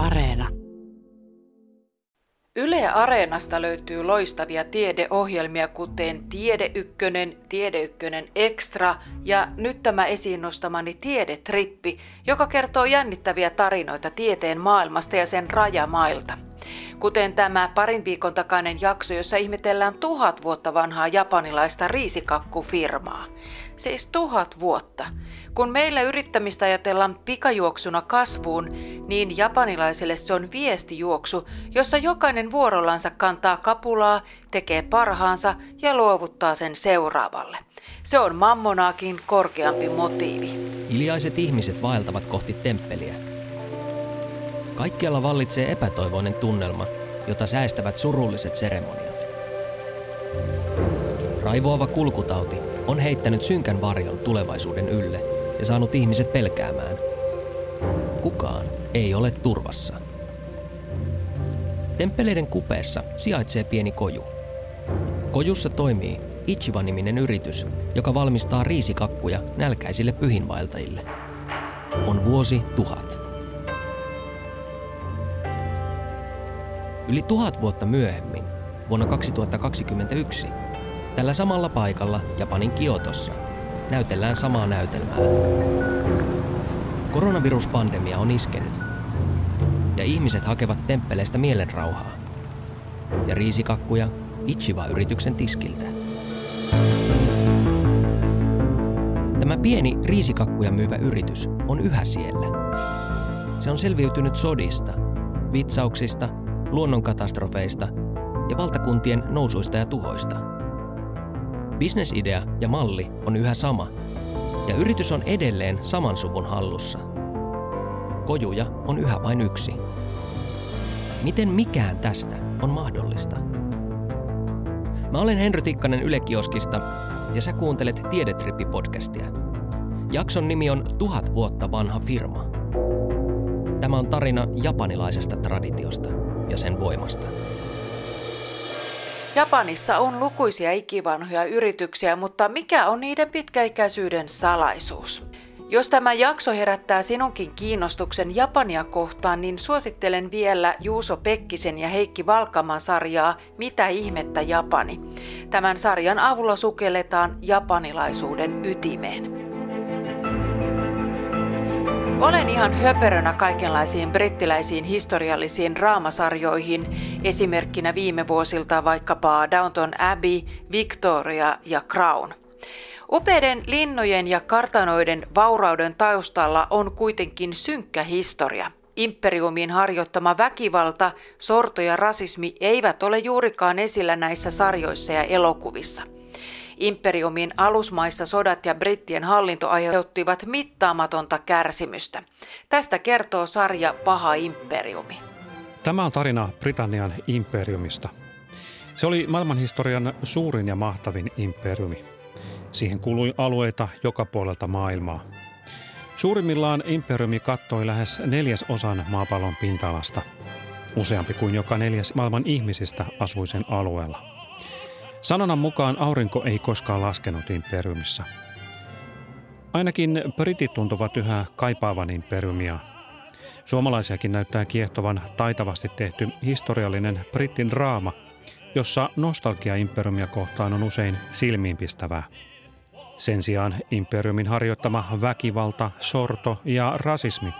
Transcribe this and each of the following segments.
Areena. Yle Areenasta löytyy loistavia tiedeohjelmia, kuten Tiede Ykkönen, Tiede Ykkönen Extra ja nyt tämä esiin nostamani Tiedetrippi, joka kertoo jännittäviä tarinoita tieteen maailmasta ja sen rajamailta. Kuten tämä parin viikon takainen jakso, jossa ihmetellään tuhat vuotta vanhaa japanilaista riisikakkufirmaa. Siis tuhat vuotta. Kun meillä yrittämistä ajatellaan pikajuoksuna kasvuun, niin japanilaisille se on viestijuoksu, jossa jokainen vuorollansa kantaa kapulaa, tekee parhaansa ja luovuttaa sen seuraavalle. Se on mammonaakin korkeampi motiivi. Hiljaiset ihmiset vaeltavat kohti temppeliä. Kaikkialla vallitsee epätoivoinen tunnelma, jota säästävät surulliset seremoniat. Raivoava kulkutauti on heittänyt synkän varjon tulevaisuuden ylle ja saanut ihmiset pelkäämään. Kukaan ei ole turvassa. Temppeleiden kupeessa sijaitsee pieni koju. Kojussa toimii Ichiva-niminen yritys, joka valmistaa riisikakkuja nälkäisille pyhinvaeltajille. On vuosi tuhat. Yli tuhat vuotta myöhemmin, vuonna 2021, tällä samalla paikalla Japanin Kiotossa näytellään samaa näytelmää. Koronaviruspandemia on iskenyt ja ihmiset hakevat temppeleistä mielenrauhaa ja riisikakkuja Ichiva-yrityksen tiskiltä. Tämä pieni riisikakkuja myyvä yritys on yhä siellä. Se on selviytynyt sodista, vitsauksista, luonnonkatastrofeista ja valtakuntien nousuista ja tuhoista. Bisnesidea ja malli on yhä sama, ja yritys on edelleen saman suvun hallussa. Kojuja on yhä vain yksi. Miten mikään tästä on mahdollista? Mä olen Henry Tikkanen Yle Kioskista ja sä kuuntelet Tiedetrippi-podcastia. Jakson nimi on Tuhat vuotta vanha firma. Tämä on tarina japanilaisesta traditiosta ja sen voimasta. Japanissa on lukuisia ikivanhoja yrityksiä, mutta mikä on niiden pitkäikäisyyden salaisuus? Jos tämä jakso herättää sinunkin kiinnostuksen Japania kohtaan, niin suosittelen vielä Juuso Pekkisen ja Heikki Valkaman sarjaa Mitä ihmettä Japani. Tämän sarjan avulla sukelletaan japanilaisuuden ytimeen. Olen ihan höperönä kaikenlaisiin brittiläisiin historiallisiin raamasarjoihin, esimerkkinä viime vuosilta vaikkapa Downton Abbey, Victoria ja Crown. Upeiden linnojen ja kartanoiden vaurauden taustalla on kuitenkin synkkä historia. Imperiumin harjoittama väkivalta, sorto ja rasismi eivät ole juurikaan esillä näissä sarjoissa ja elokuvissa – Imperiumin alusmaissa sodat ja brittien hallinto aiheuttivat mittaamatonta kärsimystä. Tästä kertoo sarja Paha imperiumi. Tämä on tarina Britannian imperiumista. Se oli maailmanhistorian suurin ja mahtavin imperiumi. Siihen kului alueita joka puolelta maailmaa. Suurimmillaan imperiumi kattoi lähes neljäs osan maapallon pinta-alasta. Useampi kuin joka neljäs maailman ihmisistä asui sen alueella. Sanonnan mukaan aurinko ei koskaan laskenut imperiumissa. Ainakin britit tuntuvat yhä kaipaavan imperiumia. Suomalaisiakin näyttää kiehtovan taitavasti tehty historiallinen britin draama, jossa nostalgia imperiumia kohtaan on usein silmiinpistävää. Sen sijaan imperiumin harjoittama väkivalta, sorto ja rasismi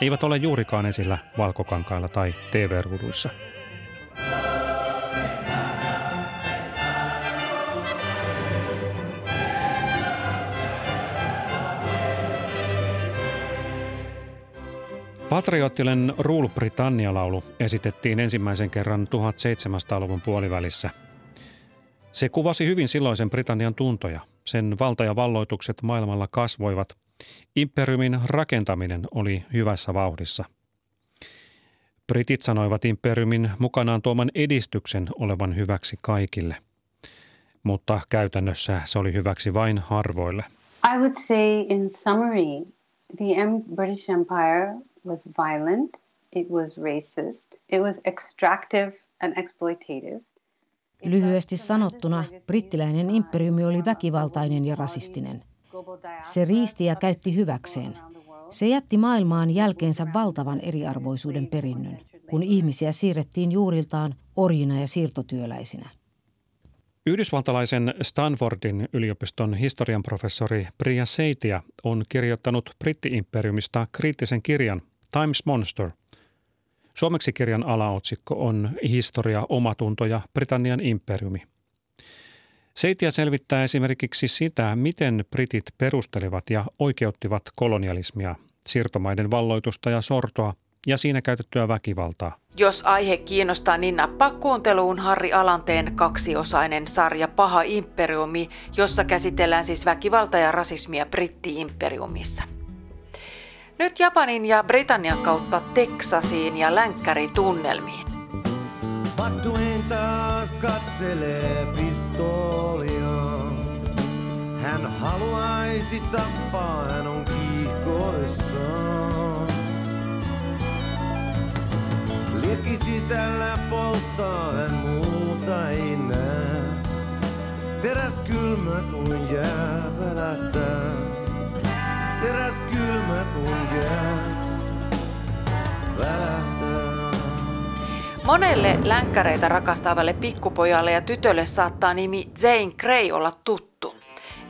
eivät ole juurikaan esillä valkokankailla tai TV-ruuduissa. Patriottinen Rule Britannia-laulu esitettiin ensimmäisen kerran 1700-luvun puolivälissä. Se kuvasi hyvin silloisen Britannian tuntoja. Sen valta ja valloitukset maailmalla kasvoivat. Imperiumin rakentaminen oli hyvässä vauhdissa. Britit sanoivat imperiumin mukanaan tuoman edistyksen olevan hyväksi kaikille. Mutta käytännössä se oli hyväksi vain harvoille. I would say in summary, the British Empire was violent, it was racist, it was extractive and exploitative. Lyhyesti sanottuna, brittiläinen imperiumi oli väkivaltainen ja rasistinen. Se riisti ja käytti hyväkseen. Se jätti maailmaan jälkeensä valtavan eriarvoisuuden perinnön, kun ihmisiä siirrettiin juuriltaan orjina ja siirtotyöläisinä. Yhdysvaltalaisen Stanfordin yliopiston historian professori Priya Seitia on kirjoittanut brittiimperiumista kriittisen kirjan Times Monster. Suomeksi kirjan alaotsikko on Historia, omatunto ja Britannian imperiumi. Seitia selvittää esimerkiksi sitä, miten britit perustelivat ja oikeuttivat kolonialismia, siirtomaiden valloitusta ja sortoa ja siinä käytettyä väkivaltaa. Jos aihe kiinnostaa, niin nappaa kuunteluun Harri Alanteen kaksiosainen sarja Paha imperiumi, jossa käsitellään siis väkivalta ja rasismia britti-imperiumissa. Nyt Japanin ja Britannian kautta Teksasiin ja länkkäritunnelmiin. Pattuin taas katselee pistoolia. Hän haluaisi tappaa, hän on kiihkoissaan. Liekki sisällä polttaa, hän muuta ei näe. Teräs kylmä kuin jää välähtää. Teräs kylmä kuin jää välähtää. Monelle länkkäreitä rakastavalle pikkupojalle ja tytölle saattaa nimi Zane Grey olla tuttu.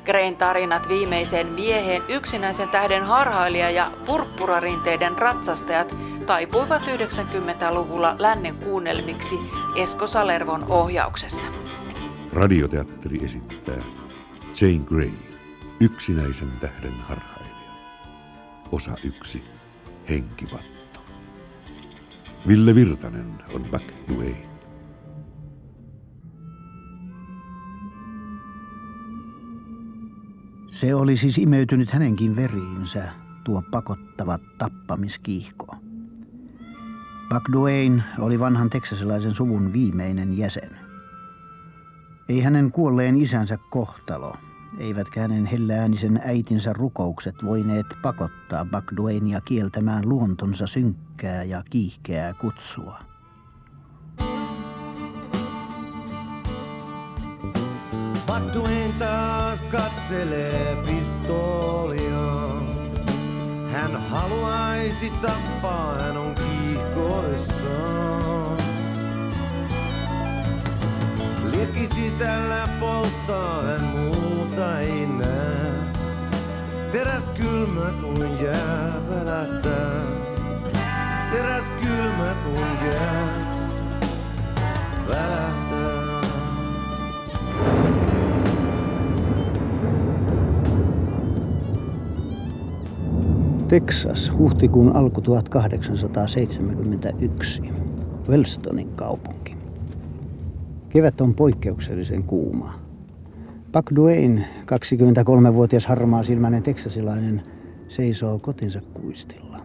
Greyn tarinat viimeisen miehen, yksinäisen tähden harhailija ja purppurarinteiden ratsastajat taipuivat 90-luvulla lännen kuunnelmiksi Esko Salervon ohjauksessa. Radioteatteri esittää Jane Grey, yksinäisen tähden harhailija. Osa yksi, henkivatto. Ville Virtanen on Back Way. Se oli siis imeytynyt hänenkin veriinsä, tuo pakottava tappamiskiihko. Buck Duane oli vanhan teksasilaisen suvun viimeinen jäsen. Ei hänen kuolleen isänsä kohtalo, eivätkä hänen helläänisen äitinsä rukoukset voineet pakottaa Buck Duanea kieltämään luontonsa synkkää ja kiihkeää kutsua. Duane taas katselee pistoolia. Hän haluaisi tappaa, hän on kiihkoissaan. Liekki sisällä polttaa, hän muuta ei näe. Teräs kylmä kuin jää välähtää. Teräs kylmä kuin jää välähtää. Texas, huhtikuun alku 1871. Wellstonin kaupunki. Kevät on poikkeuksellisen kuuma. Buck Duane, 23-vuotias harmaa silmäinen teksasilainen, seisoo kotinsa kuistilla.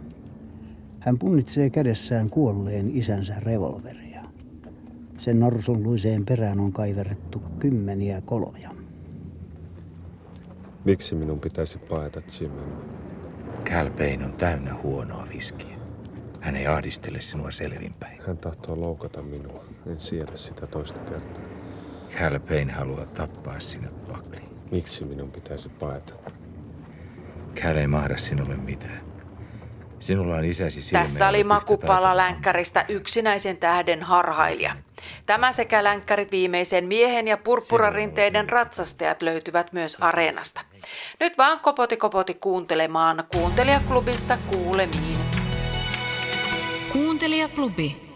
Hän punnitsee kädessään kuolleen isänsä revolveria. Sen norsunluiseen perään on kaiverrettu kymmeniä koloja. Miksi minun pitäisi paeta Jimmy? Kälpein on täynnä huonoa viskiä. Hän ei ahdistele sinua selvinpäin. Hän tahtoo loukata minua. En siedä sitä toista kertaa. Kälpein haluaa tappaa sinut, Pakli. Miksi minun pitäisi paeta? Käl ei mahda sinulle mitään. Sinulla on isäsi silmä. Tässä oli makupala länkkäristä yksinäisen tähden harhailija. Tämä sekä länkkärit viimeisen miehen ja purppurarinteiden ratsastajat löytyvät myös areenasta. Nyt vaan kopoti kopoti kuuntelemaan kuuntelijaklubista kuulemiin. Kuuntelijaklubi.